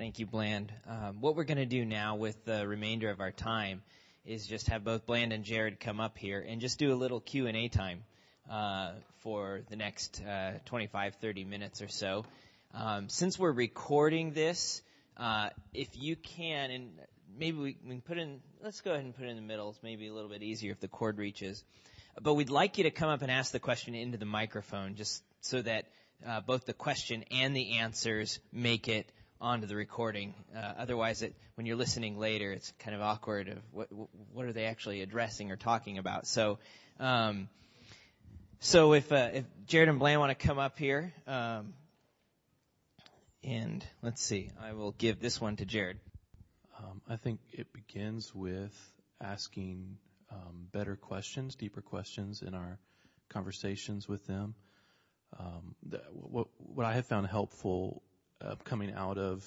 Thank you, Bland. Um, what we're going to do now with the remainder of our time is just have both Bland and Jared come up here and just do a little Q and A time uh, for the next uh, 25, 30 minutes or so. Um, since we're recording this, uh, if you can, and maybe we, we, can put in, let's go ahead and put it in the middle. It's maybe a little bit easier if the cord reaches. But we'd like you to come up and ask the question into the microphone just so that uh, both the question and the answers make it onto the recording. Uh, otherwise, it, when you're listening later, it's kind of awkward of what, what are they actually addressing or talking about. So, um, so if, uh, if Jared and Bland want to come up here, um, and let's see, I will give this one to Jared. Um, I think it begins with asking um, better questions, deeper questions in our conversations with them. Um, the, what, what I have found helpful uh, coming out of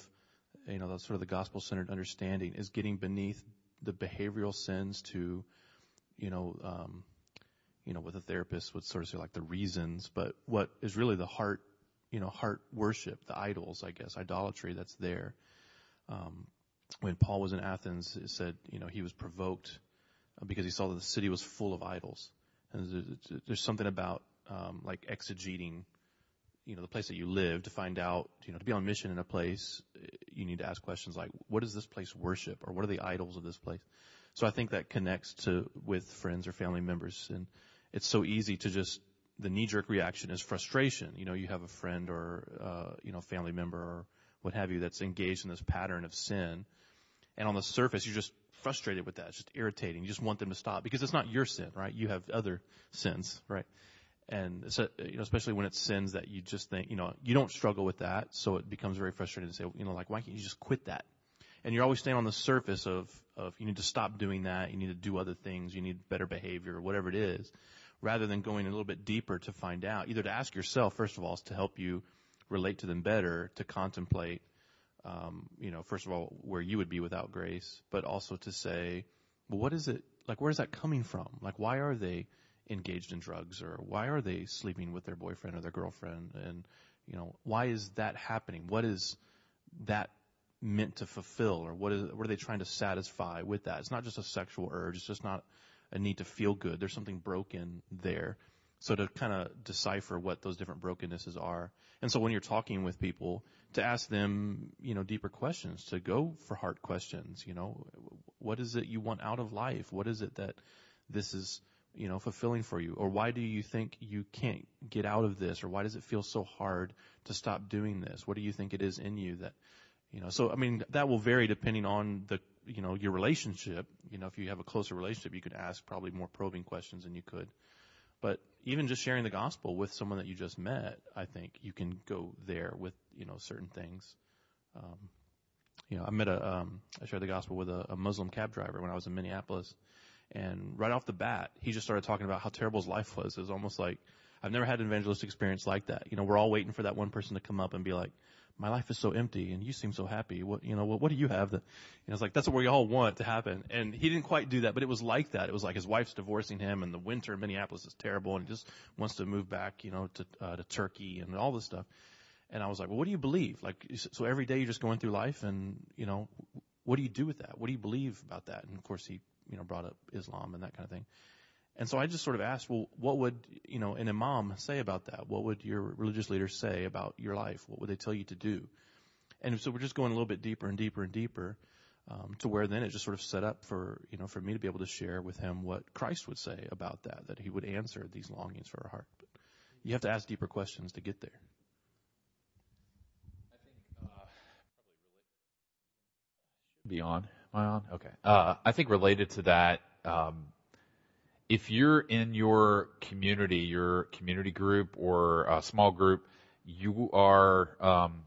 you know sort of the gospel centered understanding is getting beneath the behavioral sins to you know um, you know what a therapist would sort of say like the reasons, but what is really the heart you know heart worship, the idols, I guess, idolatry that's there. Um, when Paul was in Athens, it said you know he was provoked because he saw that the city was full of idols. And there's something about um, like exegeting, you know, the place that you live to find out, you know, to be on mission in a place, you need to ask questions like, what does this place worship, or what are the idols of this place? So I think that connects to with friends or family members, and it's so easy to just the knee-jerk reaction is frustration. You know, you have a friend or uh, you know family member or what have you that's engaged in this pattern of sin, and on the surface you're just frustrated with that. It's just irritating. You just want them to stop because it's not your sin, right? You have other sins, right? And so, you know, especially when it's sins that you just think, you know, you don't struggle with that, so it becomes very frustrating to say, you know, like, why can't you just quit that? And you're always staying on the surface of, of you need to stop doing that, you need to do other things, you need better behavior, or whatever it is, rather than going a little bit deeper to find out, either to ask yourself, first of all, to help you relate to them better, to contemplate, um, you know, first of all, where you would be without grace, but also to say, well, what is it, like, where is that coming from? Like, why are they, engaged in drugs or why are they sleeping with their boyfriend or their girlfriend? And you know why is that happening? What is that meant to fulfill or what is what are they trying to satisfy with that? It's not just a sexual urge. It's just not a need to feel good. There's something broken there. So to kind of decipher what those different brokennesses are. And so when you're talking with people to ask them you know deeper questions to go for hard questions you know what is it you want out of life? What is it that this is you know, fulfilling for you? Or why do you think you can't get out of this? Or why does it feel so hard to stop doing this? What do you think it is in you that, you know, so I mean, that will vary depending on the, you know, your relationship. You know, if you have a closer relationship, you could ask probably more probing questions than you could. But even just sharing the gospel with someone that you just met, I think you can go there with, you know, certain things. Um, you know, I met a, um, I shared the gospel with a, a Muslim cab driver when I was in Minneapolis and right off the bat, he just started talking about how terrible his life was. It was almost like, I've never had an evangelist experience like that. You know, we're all waiting for that one person to come up and be like, my life is so empty and you seem so happy. What, you know, what, what do you have that, you know, it's like, that's what we all want to happen. And he didn't quite do that, but it was like that. It was like his wife's divorcing him and the winter in Minneapolis is terrible and he just wants to move back, you know, to, uh, to Turkey and all this stuff. And I was like, well, what do you believe? Like, so every day you're just going through life and, you know, what do you do with that? What do you believe about that? And of course he you know, brought up Islam and that kind of thing. And so I just sort of asked, well, what would, you know, an imam say about that? What would your religious leaders say about your life? What would they tell you to do? And so we're just going a little bit deeper and deeper and deeper, um, to where then it just sort of set up for, you know, for me to be able to share with him what Christ would say about that, that he would answer these longings for our heart. But you have to ask deeper questions to get there. I think, uh, probably be on. I on? Okay. Uh, I think related to that, um, if you're in your community, your community group or a small group, you are um,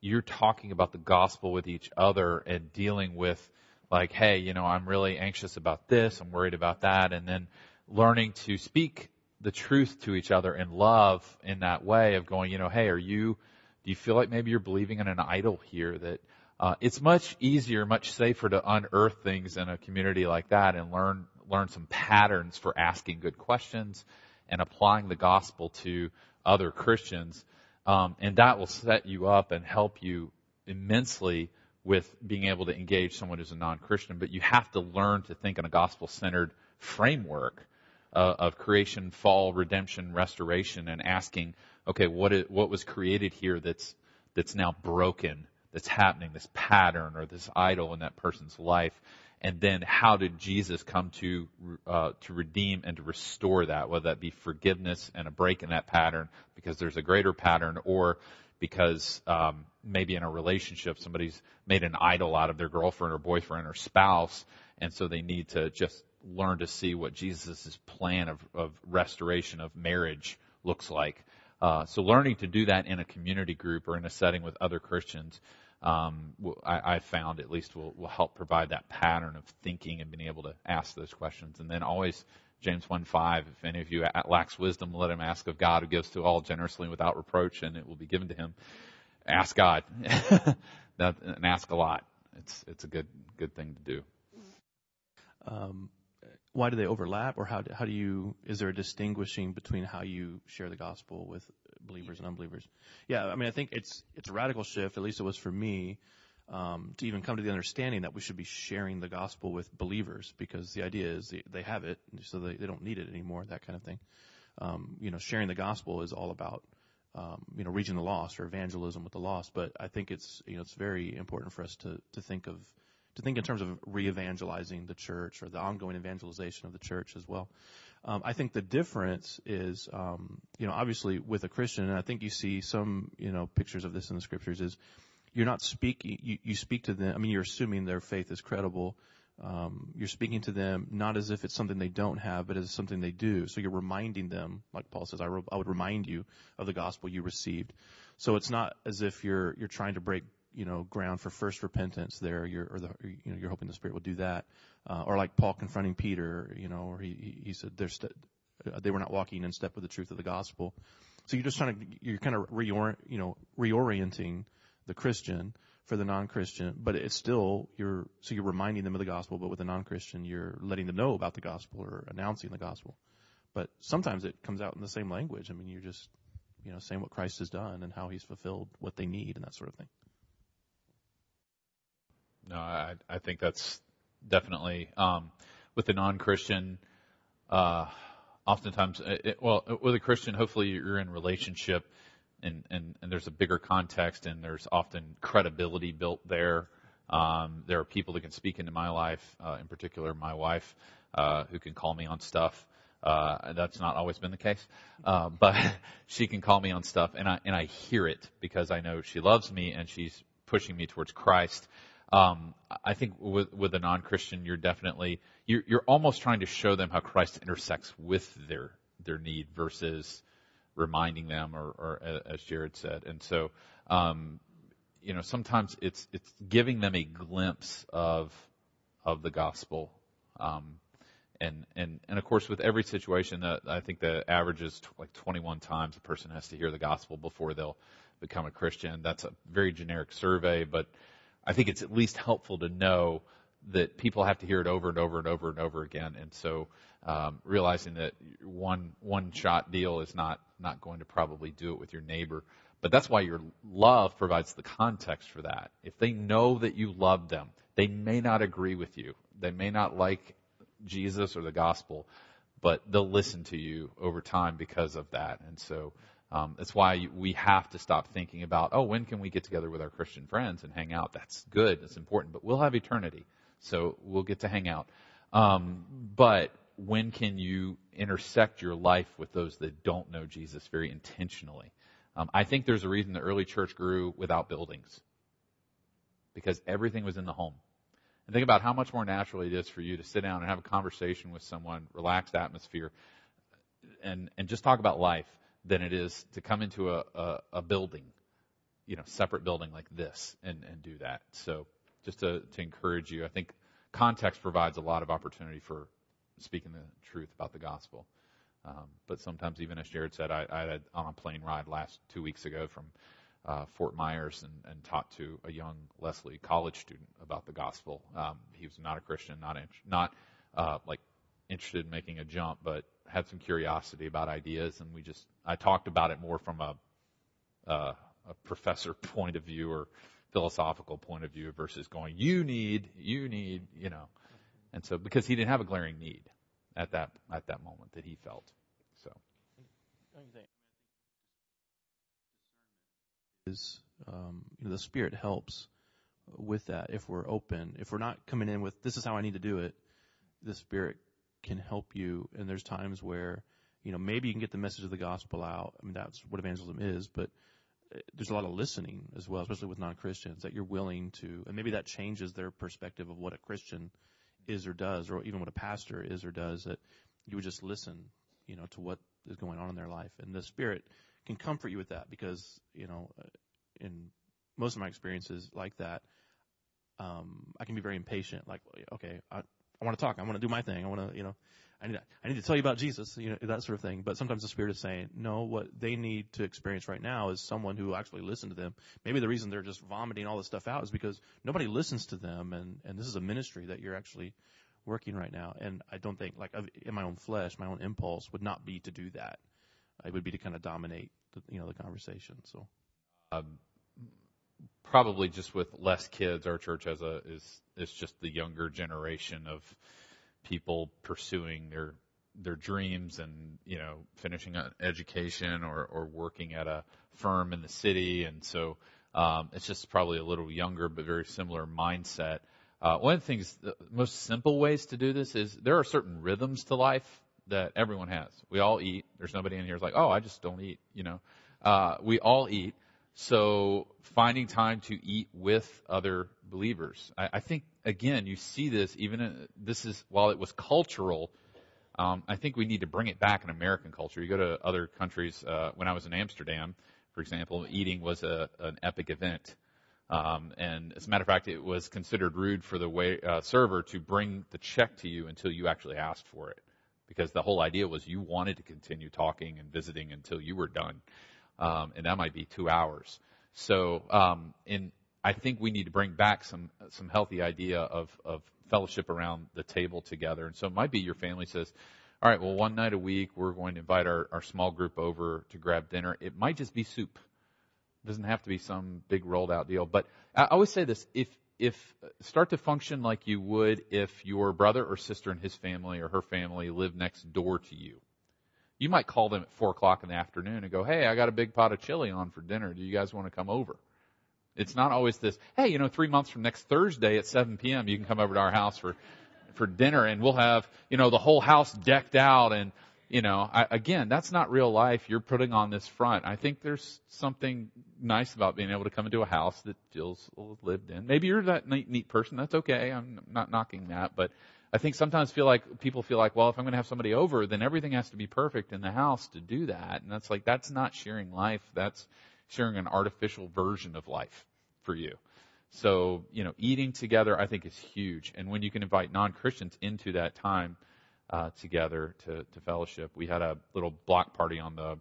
you're talking about the gospel with each other and dealing with like, hey, you know, I'm really anxious about this, I'm worried about that, and then learning to speak the truth to each other in love in that way of going, you know, hey, are you do you feel like maybe you're believing in an idol here that uh, it's much easier, much safer to unearth things in a community like that and learn learn some patterns for asking good questions and applying the gospel to other Christians, um, and that will set you up and help you immensely with being able to engage someone who's a non-Christian, but you have to learn to think in a gospel-centered framework uh, of creation, fall, redemption, restoration, and asking, okay, what is, what was created here that's that's now broken, that's happening, this pattern or this idol in that person's life, and then how did Jesus come to uh, to redeem and to restore that, whether that be forgiveness and a break in that pattern because there's a greater pattern, or because um, maybe in a relationship somebody's made an idol out of their girlfriend or boyfriend or spouse, and so they need to just learn to see what Jesus' plan of, of restoration of marriage looks like. Uh, so learning to do that in a community group or in a setting with other Christians um, I, I found at least will, will help provide that pattern of thinking and being able to ask those questions. And then always James 1 5, if any of you lacks wisdom, let him ask of God who gives to all generously without reproach, and it will be given to him. Ask God. and ask a lot. It's, it's a good, good thing to do. Um, why do they overlap, or how do, how do you? Is there a distinguishing between how you share the gospel with believers and unbelievers? Yeah, I mean, I think it's it's a radical shift. At least it was for me um, to even come to the understanding that we should be sharing the gospel with believers, because the idea is they, they have it, so they, they don't need it anymore. That kind of thing. Um, you know, sharing the gospel is all about um, you know reaching the lost or evangelism with the lost. But I think it's you know it's very important for us to to think of to think in terms of re-evangelizing the church or the ongoing evangelization of the church as well. Um, I think the difference is, um, you know, obviously with a Christian, and I think you see some, you know, pictures of this in the scriptures is you're not speaking, you, you speak to them, I mean, you're assuming their faith is credible. Um, you're speaking to them not as if it's something they don't have, but as something they do. So you're reminding them, like Paul says, I, re- I would remind you of the gospel you received. So it's not as if you're you're trying to break you know ground for first repentance there. You're or the you know you're hoping the spirit will do that. Uh, or like Paul confronting Peter you know or he he said they're st- they were not walking in step with the truth of the gospel. So you're just trying to you're kind of reorient you know reorienting the Christian for the non-Christian but it's still you're so you're reminding them of the gospel but with the non-Christian you're letting them know about the gospel or announcing the gospel. But sometimes it comes out in the same language. I mean you're just you know saying what Christ has done and how he's fulfilled what they need and that sort of thing no, I, I think that's definitely um, with the non-Christian. Uh, oftentimes, uh, it, well, with a Christian, hopefully you're in relationship, and, and and there's a bigger context, and there's often credibility built there. Um, there are people that can speak into my life, uh, in particular my wife, uh, who can call me on stuff. Uh, that's not always been the case, uh, but she can call me on stuff, and I and I hear it because I know she loves me and she's pushing me towards Christ. Um, I think with, with a non-Christian, you're definitely you're, you're almost trying to show them how Christ intersects with their their need versus reminding them, or, or as Jared said. And so, um, you know, sometimes it's it's giving them a glimpse of of the gospel. Um, and, and, and of course, with every situation, uh, I think the average is t- like 21 times a person has to hear the gospel before they'll become a Christian. That's a very generic survey, but I think it's at least helpful to know that people have to hear it over and over and over and over again. And so, um, realizing that one one shot deal is not not going to probably do it with your neighbor. But that's why your love provides the context for that. If they know that you love them, they may not agree with you. They may not like Jesus or the gospel, but they'll listen to you over time because of that. And so, um, that's why we have to stop thinking about, oh, when can we get together with our Christian friends and hang out? That's good. That's important. But we'll have eternity. So we'll get to hang out. Um, but when can you intersect your life with those that don't know Jesus very intentionally? Um, I think there's a reason the early church grew without buildings. Because everything was in the home. And think about how much more natural it is for you to sit down and have a conversation with someone, relaxed atmosphere, and, and just talk about life than it is to come into a, a, a building, you know, separate building like this and, and do that. So just to, to encourage you, I think context provides a lot of opportunity for speaking the truth about the gospel. Um, but sometimes, even as Jared said, I, I had on a plane ride last two weeks ago from uh, Fort Myers and, and talked to a young Lesley college student about the gospel. Um, he was not a Christian, not in, not uh, like interested in making a jump, but had some curiosity about ideas, and we just I talked about it more from a uh, a professor point of view or philosophical point of view versus going, you need, you need, you know. And so, because he didn't have a glaring need at that, at that moment that he felt. So. Is, um, you know, the Spirit helps with that if we're open. If we're not coming in with, this is how I need to do it, the Spirit can help you. And there's times where, you know, maybe you can get the message of the gospel out. I mean, that's what evangelism is, but uh, there's a lot of listening as well, especially with non-Christians, that you're willing to, and maybe that changes their perspective of what a Christian is or does, or even what a pastor is or does, that you would just listen, you know, to what is going on in their life. And the Spirit can comfort you with that because, you know, uh, in most of my experiences like that, um, I can be very impatient. Like, okay, I, I want to talk. I want to do my thing. I want to, you know, I need I need to tell you about Jesus, you know, that sort of thing. But sometimes the Spirit is saying, no, what they need to experience right now is someone who actually listened to them. Maybe the reason they're just vomiting all this stuff out is because nobody listens to them, and and this is a ministry that you're actually working right now. And I don't think, like, in my own flesh, my own impulse would not be to do that. It would be to kind of dominate, the, you know, the conversation. So. Um, probably just with less kids, our church has a is is just the younger generation of people pursuing their their dreams and you know finishing an education or or working at a firm in the city, and so um, it's just probably a little younger but very similar mindset. Uh, one of the things, the most simple ways to do this is there are certain rhythms to life that everyone has. We all eat. There's nobody in here who's like, oh, I just don't eat. You know, uh, we all eat. So finding time to eat with other believers. I, I think again, you see this even in, this is while it was cultural. Um, I think we need to bring it back in American culture. You go to other countries. Uh, when I was in Amsterdam, for example, eating was a, an epic event. Um, and as a matter of fact, it was considered rude for the way, uh, server to bring the check to you until you actually asked for it, because the whole idea was you wanted to continue talking and visiting until you were done um, and that might be two hours. So, um, in I think we need to bring back some some healthy idea of of fellowship around the table together. And so it might be your family says, all right, well, one night a week we're going to invite our, our small group over to grab dinner. It might just be soup. It doesn't have to be some big rolled out deal. But I always say this: if if start to function like you would if your brother or sister and his family or her family lived next door to you. You might call them at four o'clock in the afternoon and go, Hey, I got a big pot of chili on for dinner. Do you guys want to come over? It's not always this, Hey, you know, three months from next Thursday at 7 p.m., you can come over to our house for, for dinner and we'll have, you know, the whole house decked out and, you know, I, again, that's not real life. You're putting on this front. I think there's something nice about being able to come into a house that feels lived in. Maybe you're that neat, neat person. That's okay. I'm not knocking that, but I think sometimes feel like people feel like, well, if I'm going to have somebody over, then everything has to be perfect in the house to do that. And that's like, that's not sharing life. That's sharing an artificial version of life for you. So, you know, eating together, I think is huge. And when you can invite non-Christians into that time, uh, together to, to fellowship, we had a little block party on the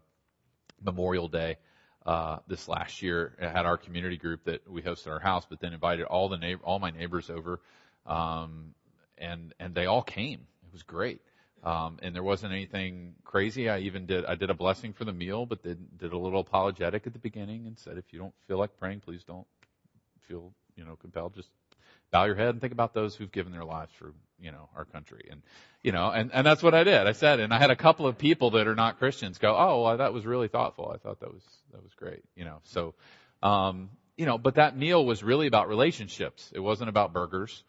Memorial Day, uh, this last year. It had our community group that we hosted our house, but then invited all the neighbor, all my neighbors over. Um, and and they all came. It was great. Um, and there wasn't anything crazy. I even did I did a blessing for the meal, but did did a little apologetic at the beginning and said, if you don't feel like praying, please don't feel you know compelled. Just bow your head and think about those who've given their lives for you know our country and you know and and that's what I did. I said, and I had a couple of people that are not Christians go, oh, well, that was really thoughtful. I thought that was that was great. You know, so um, you know, but that meal was really about relationships. It wasn't about burgers.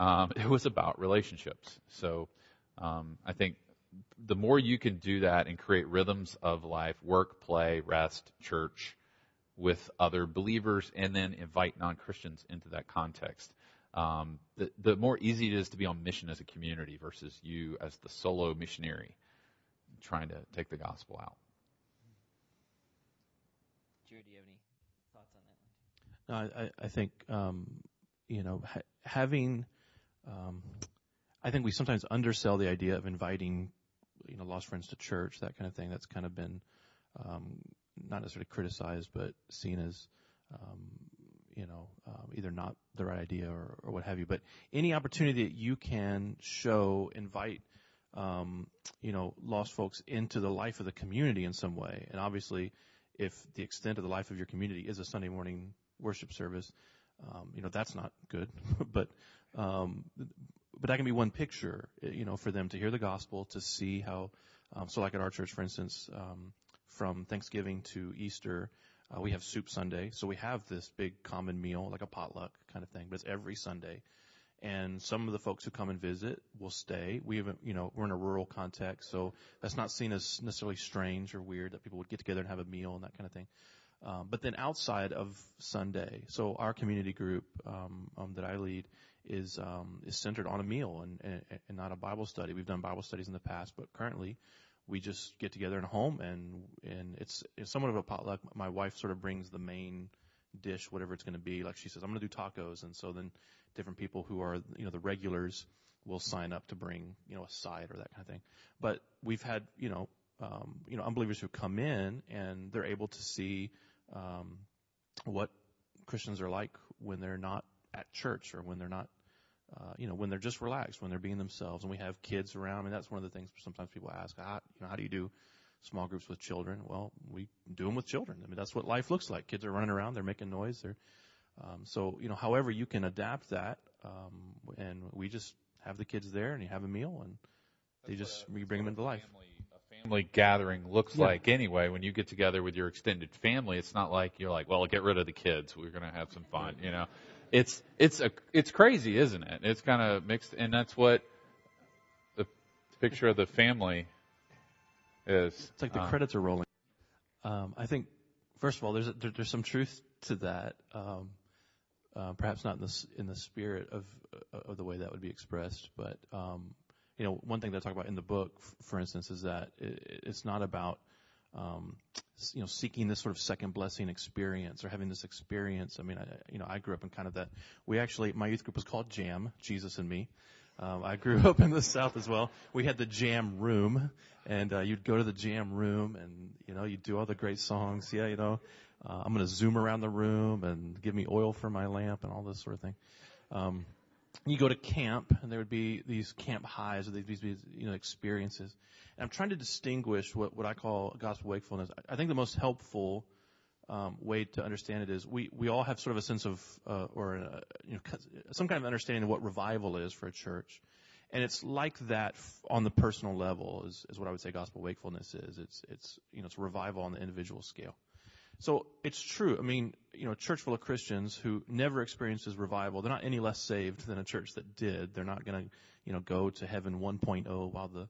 Um, it was about relationships. So um, I think the more you can do that and create rhythms of life, work, play, rest, church, with other believers, and then invite non-Christians into that context. Um, the, the more easy it is to be on mission as a community versus you as the solo missionary trying to take the gospel out. Jared, do you have any thoughts on that? No, I, I think um, you know ha- having I think we sometimes undersell the idea of inviting, you know, lost friends to church, that kind of thing. That's kind of been um, not necessarily criticized, but seen as, um, you know, um, either not the right idea or, or what have you. But any opportunity that you can show, invite, um, you know, lost folks into the life of the community in some way, and obviously, if the extent of the life of your community is a Sunday morning worship service, Um, you know, that's not good, but, um, but that can be one picture, you know, for them to hear the gospel, to see how, um, so like at our church, for instance, um, from Thanksgiving to Easter, uh, we have soup Sunday. So we have this big common meal, like a potluck kind of thing, but it's every Sunday. And some of the folks who come and visit will stay. We haven't, you know, we're in a rural context, so that's not seen as necessarily strange or weird that people would get together and have a meal and that kind of thing. Um, but then outside of Sunday, so our community group um, um, that I lead is um, is centered on a meal and, and, and not a Bible study. We've done Bible studies in the past, but currently we just get together in a home and and it's, it's somewhat of a potluck. My wife sort of brings the main dish, whatever it's going to be. Like she says, I'm going to do tacos, and so then different people who are you know the regulars will sign up to bring you know a side or that kind of thing. But we've had you know um, you know unbelievers who come in and they're able to see um, what Christians are like when they're not at church or when they're not, uh, you know, when they're just relaxed, when they're being themselves. And we have kids around. I mean, that's one of the things sometimes people ask, how, you know, how do you do small groups with children? Well, we do them with children. I mean, that's what life looks like. Kids are running around, they're making noise. They're, um, so, you know, however you can adapt that, um, and we just have the kids there and you have a meal and they just, we bring them into life. Family family gathering looks Yeah. like anyway. When you get together with your extended family, it's not like you're like, well, get rid of the kids. We're going to have some fun, you know. It's it's a it's crazy, isn't it? It's kind of mixed, and that's what the picture of the family is. It's like the Um, credits are rolling. Um, I think, first of all, there's a, there, there's some truth to that. Um, uh, perhaps not in the s- in the spirit of of the way that would be expressed, but um, you know, one thing that I talk about in the book, for instance, is that it, it's not about um, you know seeking this sort of second blessing experience or having this experience. I mean, I, you know, I grew up in kind of that. We actually, my youth group was called Jam, Jesus and Me. Um, I grew up in the South as well. We had the jam room, and uh, you'd go to the jam room, and you know you'd do all the great songs. Yeah, you know, uh, I'm going to zoom around the room and give me oil for my lamp and all this sort of thing. Um, you go to camp, and there would be these camp highs or these, these you know experiences. And I'm trying to distinguish what what I call gospel wakefulness. I, think the most helpful um, way to understand it is we, we all have sort of a sense of uh, or uh, you know some kind of understanding of what revival is for a church, and it's like that on the personal level is, is what I would say gospel wakefulness is. It's it's you know it's revival on the individual scale. So it's true. I mean, you know, a church full of Christians who never experiences revival, they're not any less saved than a church that did. They're not going to, you know, go to heaven 1.0 while the,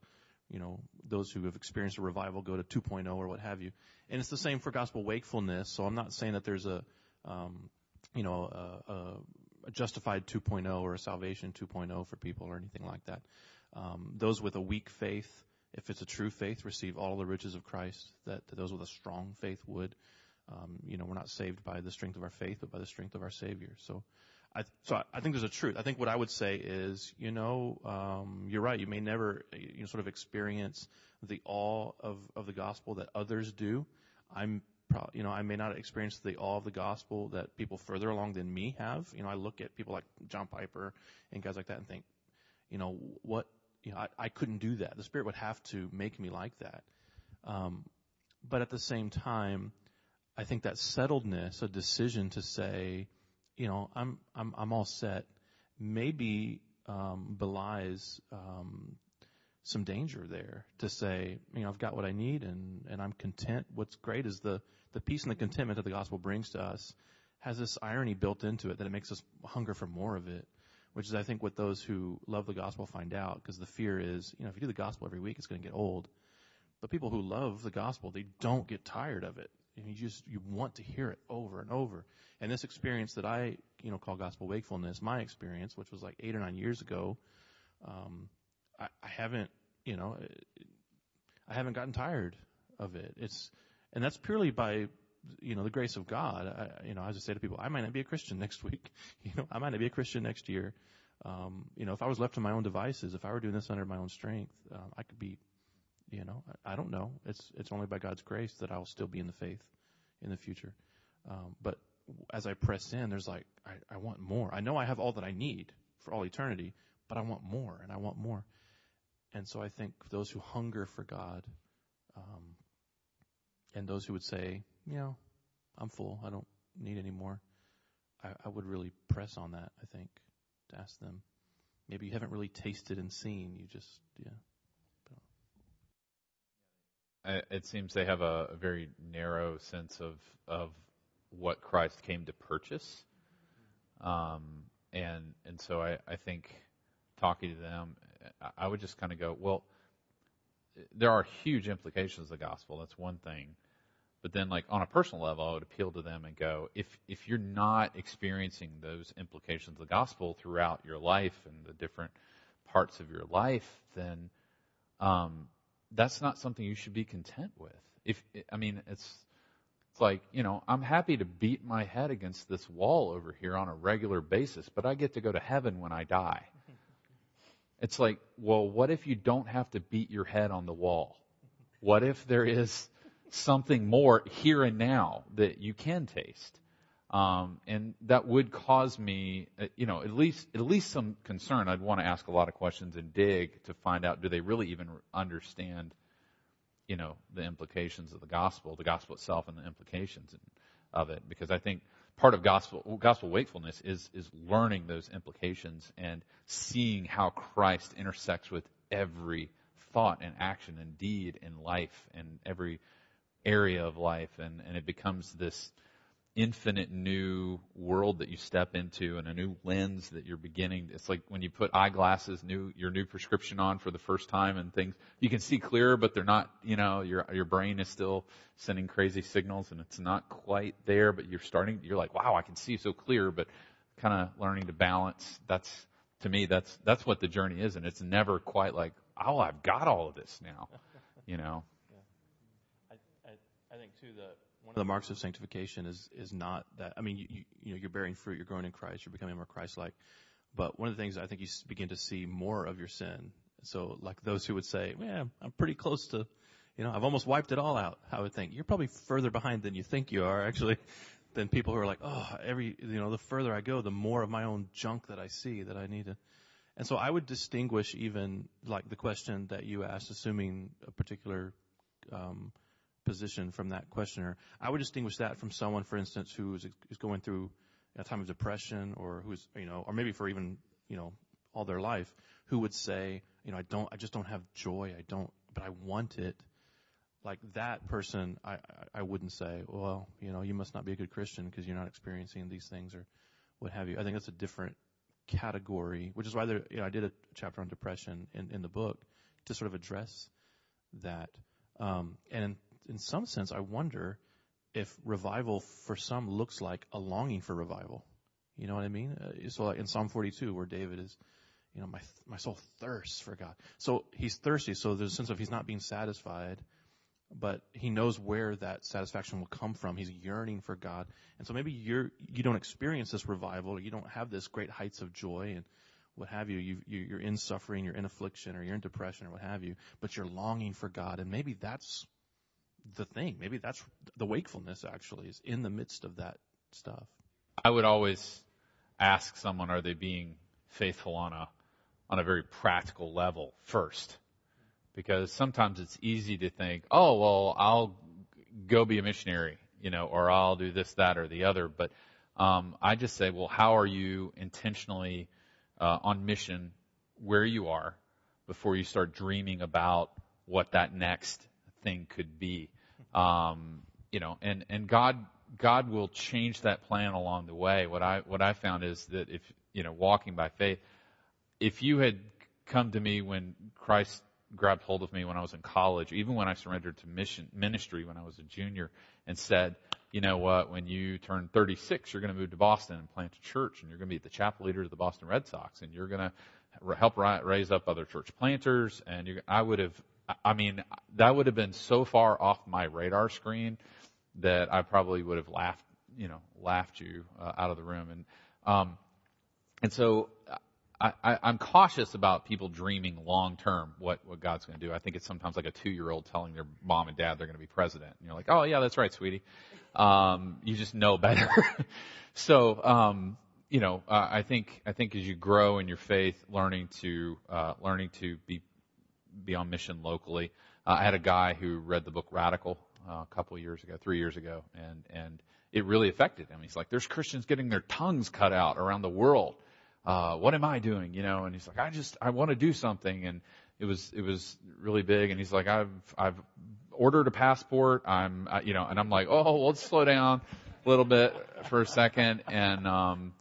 you know, those who have experienced a revival go to 2.0 or what have you. And it's the same for gospel wakefulness. So I'm not saying that there's a, um, you know, a, a, a justified 2.0 or a salvation 2.0 for people or anything like that. Um, those with a weak faith, if it's a true faith, receive all the riches of Christ that, that those with a strong faith would. Um, you know, we're not saved by the strength of our faith, but by the strength of our Savior. So, I, so I, I think there's a truth. I think what I would say is, you know, um, you're right. You may never, you know, sort of experience the awe of, of the gospel that others do. I'm, pro- you know, I may not experience the awe of the gospel that people further along than me have. You know, I look at people like John Piper and guys like that and think, you know, what, you know, I, I couldn't do that. The Spirit would have to make me like that. Um, but at the same time, I think that settledness, a decision to say, you know, I'm I'm I'm all set, maybe um, belies um, some danger there. To say, you know, I've got what I need and and I'm content. What's great is the the peace and the contentment that the gospel brings to us has this irony built into it that it makes us hunger for more of it. Which is, I think, what those who love the gospel find out, because the fear is, you know, if you do the gospel every week, it's going to get old. But people who love the gospel, they don't get tired of it. And you just, you want to hear it over and over. And this experience that I, you know, call gospel wakefulness, my experience, which was like eight or nine years ago, um, I, I haven't, you know, I haven't gotten tired of it. It's, and that's purely by, you know, the grace of God. I, you know, as I say to people, I might not be a Christian next week. You know, I might not be a Christian next year. Um, you know, if I was left to my own devices, if I were doing this under my own strength, um, I could be you know, I, don't know. It's it's only by God's grace that I'll still be in the faith in the future. Um, but as I press in, there's like I, I want more. I know I have all that I need for all eternity, but I want more, and I want more. And so I think those who hunger for God, um, and those who would say, you know, I'm full, I don't need any more. I, I would really press on that. I think to ask them. Maybe you haven't really tasted and seen. You just yeah. It seems they have a, a very narrow sense of of what Christ came to purchase, um, and and so I, I think talking to them, I would just kind of go, well, there are huge implications of the gospel. That's one thing, but then like on a personal level, I would appeal to them and go, if if you're not experiencing those implications of the gospel throughout your life and the different parts of your life, then um, that's not something you should be content with. If I mean, it's it's like you know, I'm happy to beat my head against this wall over here on a regular basis, but I get to go to heaven when I die. It's like, well, what if you don't have to beat your head on the wall? What if there is something more here and now that you can taste? Um, and that would cause me, uh, you know, at least at least some concern. I'd want to ask a lot of questions and dig to find out do they really even understand, you know, the implications of the gospel, the gospel itself, and the implications of it. Because I think part of gospel gospel wakefulness is is learning those implications and seeing how Christ intersects with every thought and action and deed in life and every area of life, and and it becomes this infinite new world that you step into and a new lens that you're beginning. It's like when you put eyeglasses, new, your new prescription on for the first time and things, you can see clearer, but they're not, you know, your, your brain is still sending crazy signals and it's not quite there, but you're starting, you're like, wow, I can see so clear, but kind of learning to balance. That's, to me, that's, that's what the journey is. And it's never quite like, oh, I've got all of this now, you know. Yeah. I, I, I think too, the, one of the marks of sanctification is is not that. I mean, you, you, know, you're bearing fruit, you're growing in Christ, you're becoming more Christ-like. But one of the things I think you begin to see more of your sin. So, like those who would say, "Yeah, I'm pretty close to, you know, I've almost wiped it all out." I would think you're probably further behind than you think you are, actually, than people who are like, "Oh, every, you know, the further I go, the more of my own junk that I see that I need to." And so, I would distinguish even like the question that you asked, assuming a particular um, position from that questioner. I would distinguish that from someone, for instance, who is, going through a time of depression or who's, you know, or maybe for even, you know, all their life, who would say, you know, I don't, I just don't have joy. I don't, but I want it. Like that person, I, I, I wouldn't say, well, you know, you must not be a good Christian because you're not experiencing these things or what have you. I think that's a different category, which is why there, you know, I did a chapter on depression in, in the book to sort of address that. Um, and in some sense, I wonder if revival for some looks like a longing for revival. You know what I mean? Uh, so like in Psalm 42, where David is, you know, my my soul thirsts for God. So he's thirsty. So there's a sense of he's not being satisfied, but he knows where that satisfaction will come from. He's yearning for God, and so maybe you're you don't experience this revival, or you don't have this great heights of joy and what have you. you you're in suffering, you're in affliction, or you're in depression, or what have you. But you're longing for God, and maybe that's the thing. Maybe that's the wakefulness actually is in the midst of that stuff. I would always ask someone, are they being faithful on a, on a very practical level first? Because sometimes it's easy to think, oh, well, I'll go be a missionary, you know, or I'll do this, that, or the other. But, um, I just say, well, how are you intentionally, uh, on mission where you are before you start dreaming about what that next thing could be. Um, you know, and, and God, God will change that plan along the way. What I, what I found is that if, you know, walking by faith, if you had come to me when Christ grabbed hold of me when I was in college, even when I surrendered to mission, ministry when I was a junior and said, you know what, when you turn 36, you're going to move to Boston and plant a church and you're going to be the chapel leader of the Boston Red Sox and you're going to help raise up other church planters and I would have I mean, that would have been so far off my radar screen that I probably would have laughed, you know, laughed you uh, out of the room. And, um, and so I, I, I'm cautious about people dreaming long term what, what God's going to do. I think it's sometimes like a two year old telling their mom and dad they're going to be president. And you're like, oh yeah, that's right, sweetie. Um, you just know better. so, um, you know, uh, I think I think as you grow in your faith, learning to uh, learning to be be on mission locally. Uh, I had a guy who read the book Radical uh, a couple of years ago, three years ago, and and it really affected him. He's like, there's Christians getting their tongues cut out around the world. Uh, what am I doing? You know, and he's like, I just, I want to do something. And it was, it was really big. And he's like, I've, I've ordered a passport. I'm, uh, you know, and I'm like, oh, let's slow down a little bit for a second. And, um,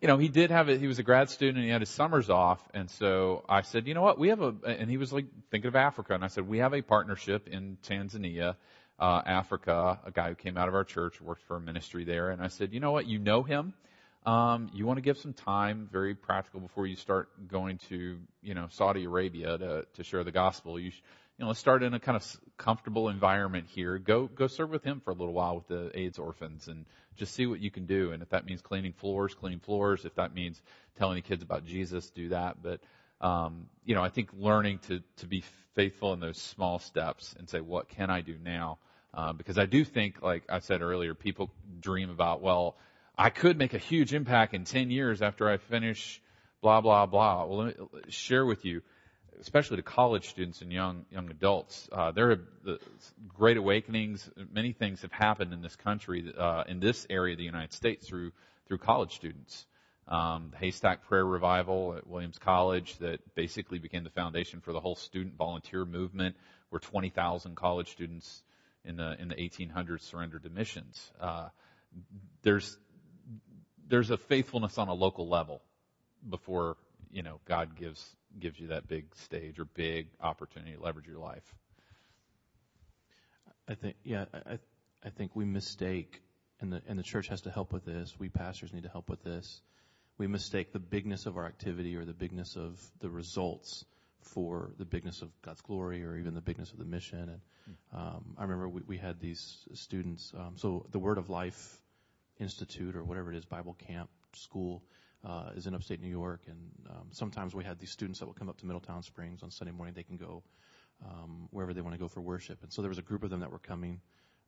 you know, he did have it. He was a grad student and he had his summers off. And so I said, you know what? We have a, and he was like thinking of Africa. And I said, we have a partnership in Tanzania uh, Africa, a guy who came out of our church, worked for a ministry there, and I said, you know what, you know him. Um, you want to give some time, very practical, before you start going to, you know, Saudi Arabia to to share the gospel. You, you know, start in a kind of comfortable environment here. Go go serve with him for a little while with the AIDS orphans, and just see what you can do. And if that means cleaning floors, clean floors. If that means telling the kids about Jesus, do that. But um, you know, I think learning to to be faithful in those small steps and say, what can I do now? Uh, because I do think, like I said earlier, people dream about, well, I could make a huge impact in 10 years after I finish blah, blah, blah. Well, let me share with you, especially to college students and young, young adults, uh, there are the great awakenings. Many things have happened in this country, uh, in this area of the United States through, through college students. Um, the Haystack Prayer Revival at Williams College that basically became the foundation for the whole student volunteer movement, where 20,000 college students in the in the 1800s surrendered to missions. Uh, there's there's a faithfulness on a local level before you know God gives gives you that big stage or big opportunity to leverage your life. I think yeah, I I think we mistake and the and the church has to help with this. We pastors need to help with this. We mistake the bigness of our activity or the bigness of the results for the bigness of God's glory or even the bigness of the mission. And um, I remember we, we had these students. Um, so the Word of Life Institute or whatever it is, Bible camp school, uh, is in upstate New York. And um, sometimes we had these students that would come up to Middletown Springs on Sunday morning. They can go um, wherever they want to go for worship. And so there was a group of them that were coming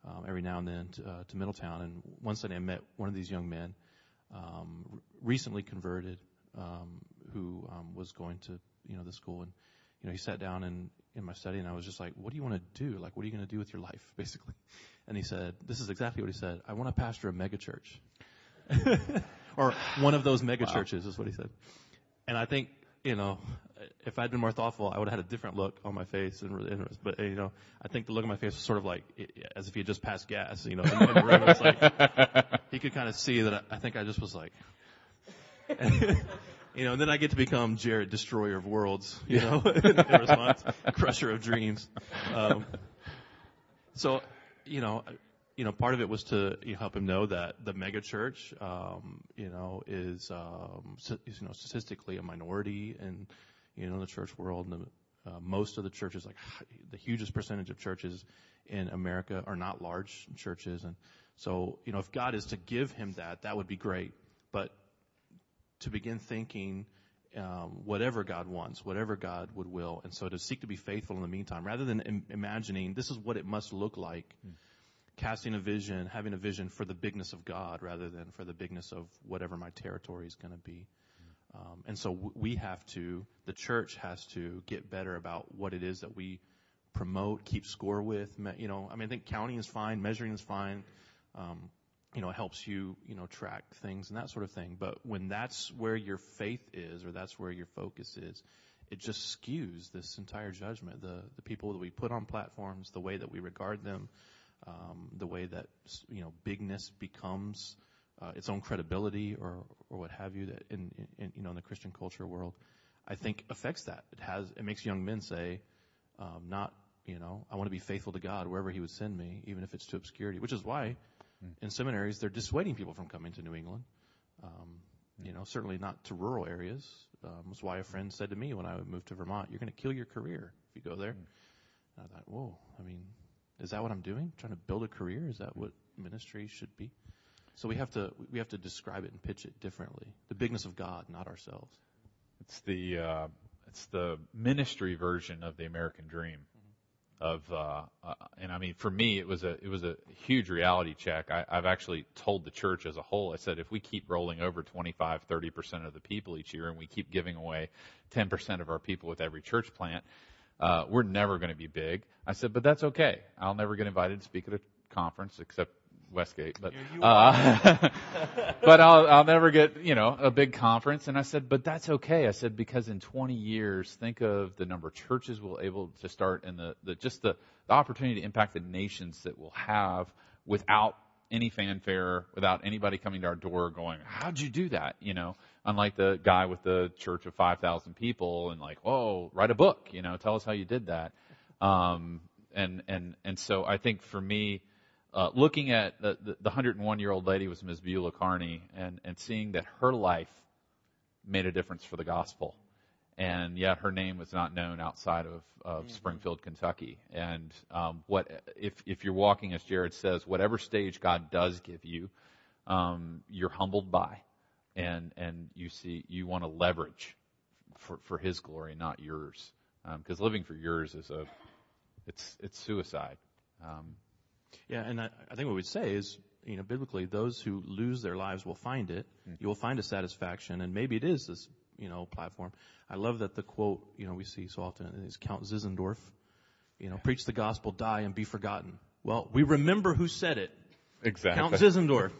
um, every now and then to, uh, to Middletown. And one Sunday I met one of these young men, um, recently converted, um, who um, was going to you know the school and you know, he sat down in, in my study and I was just like, what do you want to do? Like, what are you going to do with your life, basically? And he said, this is exactly what he said. I want to pastor a megachurch. or one of those mega churches is what he said. And I think, you know, if I'd been more thoughtful, I would have had a different look on my face and really. But, you know, I think the look on my face was sort of like, as if he had just passed gas, you know, in, in the room. It's like, he could kind of see that I, I think I just was like, you know, and then I get to become Jared, destroyer of worlds, you yeah. know, in response, crusher of dreams. Um, so, you know, you know, part of it was to you know, help him know that the mega church, um, you know, is, um, you know, statistically a minority in, you know, the church world. And the, uh, most of the churches, like the hugest percentage of churches in America are not large churches. And so, you know, if God is to give him that, that would be great. But to begin thinking um, whatever God wants, whatever God would will, and so to seek to be faithful in the meantime, rather than Im- imagining this is what it must look like, mm. Casting a vision, having a vision for the bigness of God rather than for the bigness of whatever my territory is going to be. Um, and so we have to, the church has to get better about what it is that we promote, keep score with. You know, I mean, I think counting is fine, measuring is fine. Um, you know, it helps you, you know, track things and that sort of thing. But when that's where your faith is or that's where your focus is, it just skews this entire judgment. The, the people that we put on platforms, the way that we regard them, um, the way that, you know, bigness becomes uh, its own credibility or, or what have you that in, in, you know, in the Christian culture world, I think affects that. It has, it makes young men say, um, not, you know, I want to be faithful to God wherever He would send me, even if it's to obscurity, which is why in seminaries, they're dissuading people from coming to New England. Um, you know, certainly not to rural areas. Um, was why a friend said to me when I moved to Vermont, "You're going to kill your career if you go there." And I thought, "Whoa! I mean, is that what I'm doing? Trying to build a career? Is that what ministry should be?" So we have to we have to describe it and pitch it differently. The bigness of God, not ourselves. It's the uh, it's the ministry version of the American dream of uh, uh, and I mean for me it was a it was a huge reality check. I, I've actually told the church as a whole. I said if we keep rolling over 25, 30 percent of the people each year, and we keep giving away 10 percent of our people with every church plant, uh, we're never going to be big. I said, but that's okay. I'll never get invited to speak at a conference except Westgate, but uh, but I'll I'll never get you know a big conference. And I said, but that's okay. I said because in 20 years, think of the number of churches we'll able to start and the, the just the, the opportunity to impact the nations that we'll have without any fanfare, without anybody coming to our door going, how'd you do that? You know, unlike the guy with the church of 5,000 people and like, oh, write a book, you know, tell us how you did that. Um, and, and, and so I think for me, uh, looking at the, the, the 101 year old lady was Ms. Beulah Carney and, and seeing that her life made a difference for the gospel. And yet her name was not known outside of, of Mm-hmm. Springfield, Kentucky. And um, what if if you're walking, as Jared says, whatever stage God does give you, um, you're humbled by, and and you see you want to leverage for for His glory, not yours, because living for yours is a it's it's suicide. Um, Yeah, and I, I think what we'd say is, you know, biblically, those who lose their lives will find it. You will find a satisfaction, and maybe it is this, you know, platform. I love that the quote, you know, we see so often is Count Zinzendorf, you know, preach the gospel, die, and be forgotten. Well, we remember who said it. exactly. Count Zinzendorf.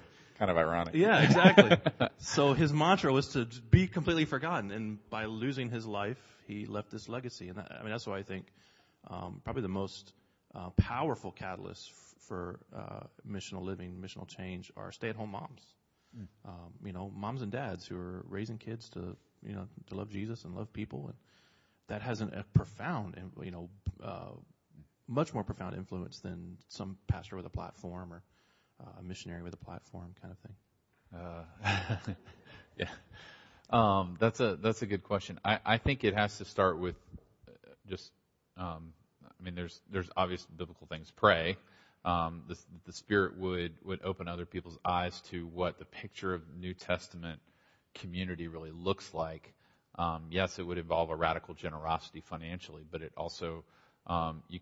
Kind of ironic. Yeah, exactly. so his mantra was to be completely forgotten, and by losing his life, he left this legacy. And that, I mean, that's why I think um, probably the most uh, powerful catalyst f- for uh, missional living, missional change, are stay-at-home moms. Um, you know, moms and dads who are raising kids to, you know, to love Jesus and love people, and that has an, a profound, and you know, uh, much more profound influence than some pastor with a platform or a missionary with a platform kind of thing. Uh, yeah. Um, that's a that's a good question. I, I think it has to start with uh, just. Um, I mean, there's there's obvious biblical things. Pray. Um, the, the Spirit would would open other people's eyes to what the picture of New Testament community really looks like. Um, yes, it would involve a radical generosity financially, but it also um, you.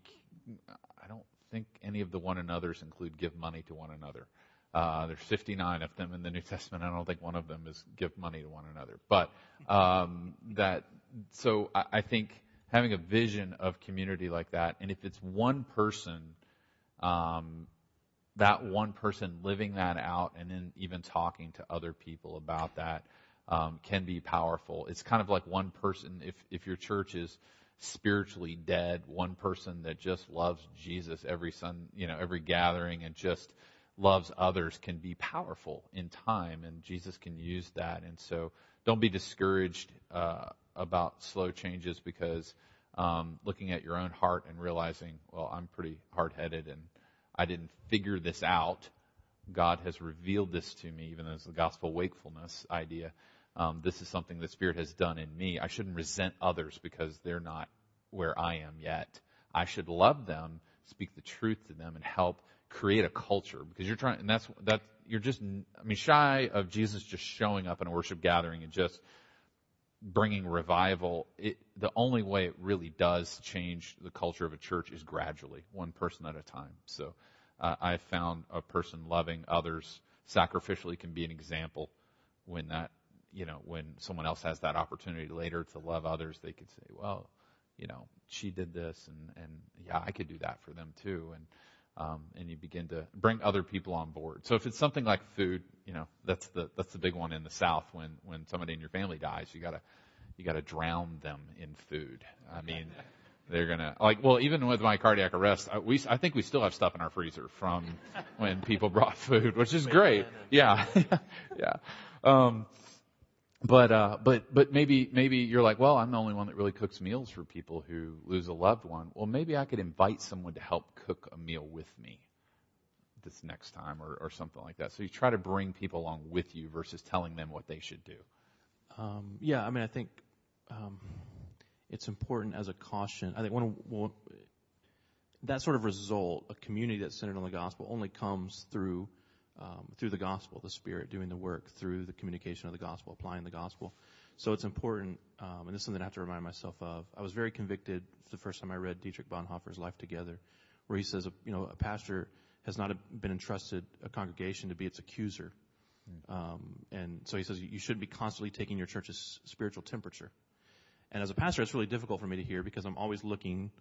Think any of the one another's include give money to one another. Uh, there's 59 of them in the New Testament. I don't think one of them is give money to one another. But um, that, so I, I think having a vision of community like that, and if it's one person, um, that one person living that out, and then even talking to other people about that um, can be powerful. It's kind of like one person. If if your church is spiritually dead, one person that just loves Jesus every sun, you know, every gathering, and just loves others can be powerful in time, and Jesus can use that. And so, don't be discouraged uh, about slow changes because um, looking at your own heart and realizing, well, I'm pretty hard-headed and I didn't figure this out. God has revealed this to me, even as the gospel wakefulness idea. Um, this is something the Spirit has done in me. I shouldn't resent others because they're not where I am yet. I should love them, speak the truth to them, and help create a culture because you're trying, and that's that you're just, I mean, shy of Jesus just showing up in a worship gathering and just bringing revival. It, the only way it really does change the culture of a church is gradually, one person at a time. So uh, I found a person loving others sacrificially can be an example when that, you know, when someone else has that opportunity later to love others, they could say, well, you know, she did this and, and yeah, I could do that for them too. And, um, and you begin to bring other people on board. So if it's something like food, you know, that's the, that's the big one in the South when, when somebody in your family dies, you gotta, you gotta drown them in food. I mean, they're gonna, like, well, even with my cardiac arrest, I, we, I think we still have stuff in our freezer from when people brought food, which is great. Yeah. yeah. Um, but uh, but but maybe maybe you're like, well, I'm the only one that really cooks meals for people who lose a loved one. Well, maybe I could invite someone to help cook a meal with me this next time, or or something like that. So you try to bring people along with you versus telling them what they should do. Um, yeah, I mean, I think um, it's important as a caution. I think one, one that sort of result, a community that's centered on the gospel, only comes through um, through the gospel, the Spirit doing the work, through the communication of the gospel, applying the gospel. So it's important, um, and this is something I have to remind myself of. I was very convicted the first time I read Dietrich Bonhoeffer's Life Together, where he says, you know, a pastor has not been entrusted a congregation to be its accuser. Um, and so he says you shouldn't be constantly taking your church's spiritual temperature. And as a pastor, it's really difficult for me to hear because I'm always looking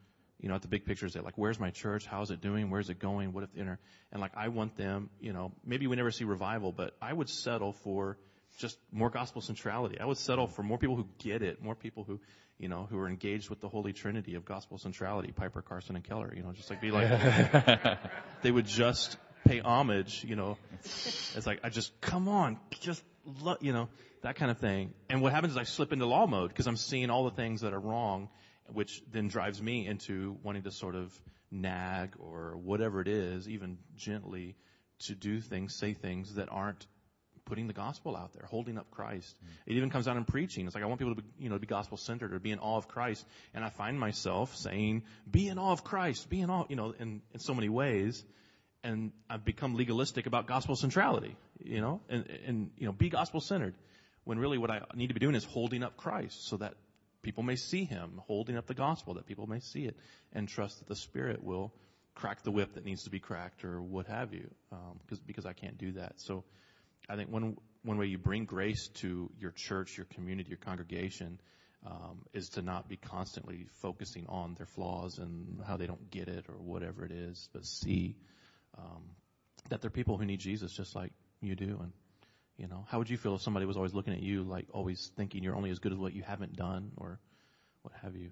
you know, at the big picture is that like, where's my church? How's it doing? Where's it going? What if the inner, and like, I want them, you know, maybe we never see revival, but I would settle for just more gospel centrality. I would settle for more people who get it, more people who, you know, who are engaged with the holy trinity of gospel centrality, Piper, Carson, and Keller, you know, just like be like, they would just pay homage, you know, it's like, I just, come on, just, you know, that kind of thing. And what happens is I slip into law mode because I'm seeing all the things that are wrong, which then drives me into wanting to sort of nag or whatever it is, even gently, to do things, say things that aren't putting the gospel out there, holding up Christ. Mm. It even comes out in preaching. It's like I want people to be, you know, to be gospel centered or be in awe of Christ. And I find myself saying, be in awe of Christ, be in awe, you know, in, in so many ways. And I've become legalistic about gospel centrality, you know, and, and, you know, be gospel centered. When really what I need to be doing is holding up Christ so that people may see him, holding up the gospel, that people may see it and trust that the Spirit will crack the whip that needs to be cracked or what have you. Um, cause, because I can't do that. So, I think one one way you bring grace to your church, your community, your congregation, um, is to not be constantly focusing on their flaws and how they don't get it or whatever it is, but see um, that they're people who need Jesus just like you do. And you know, how would you feel if somebody was always looking at you like always thinking you're only as good as what you haven't done or what have you?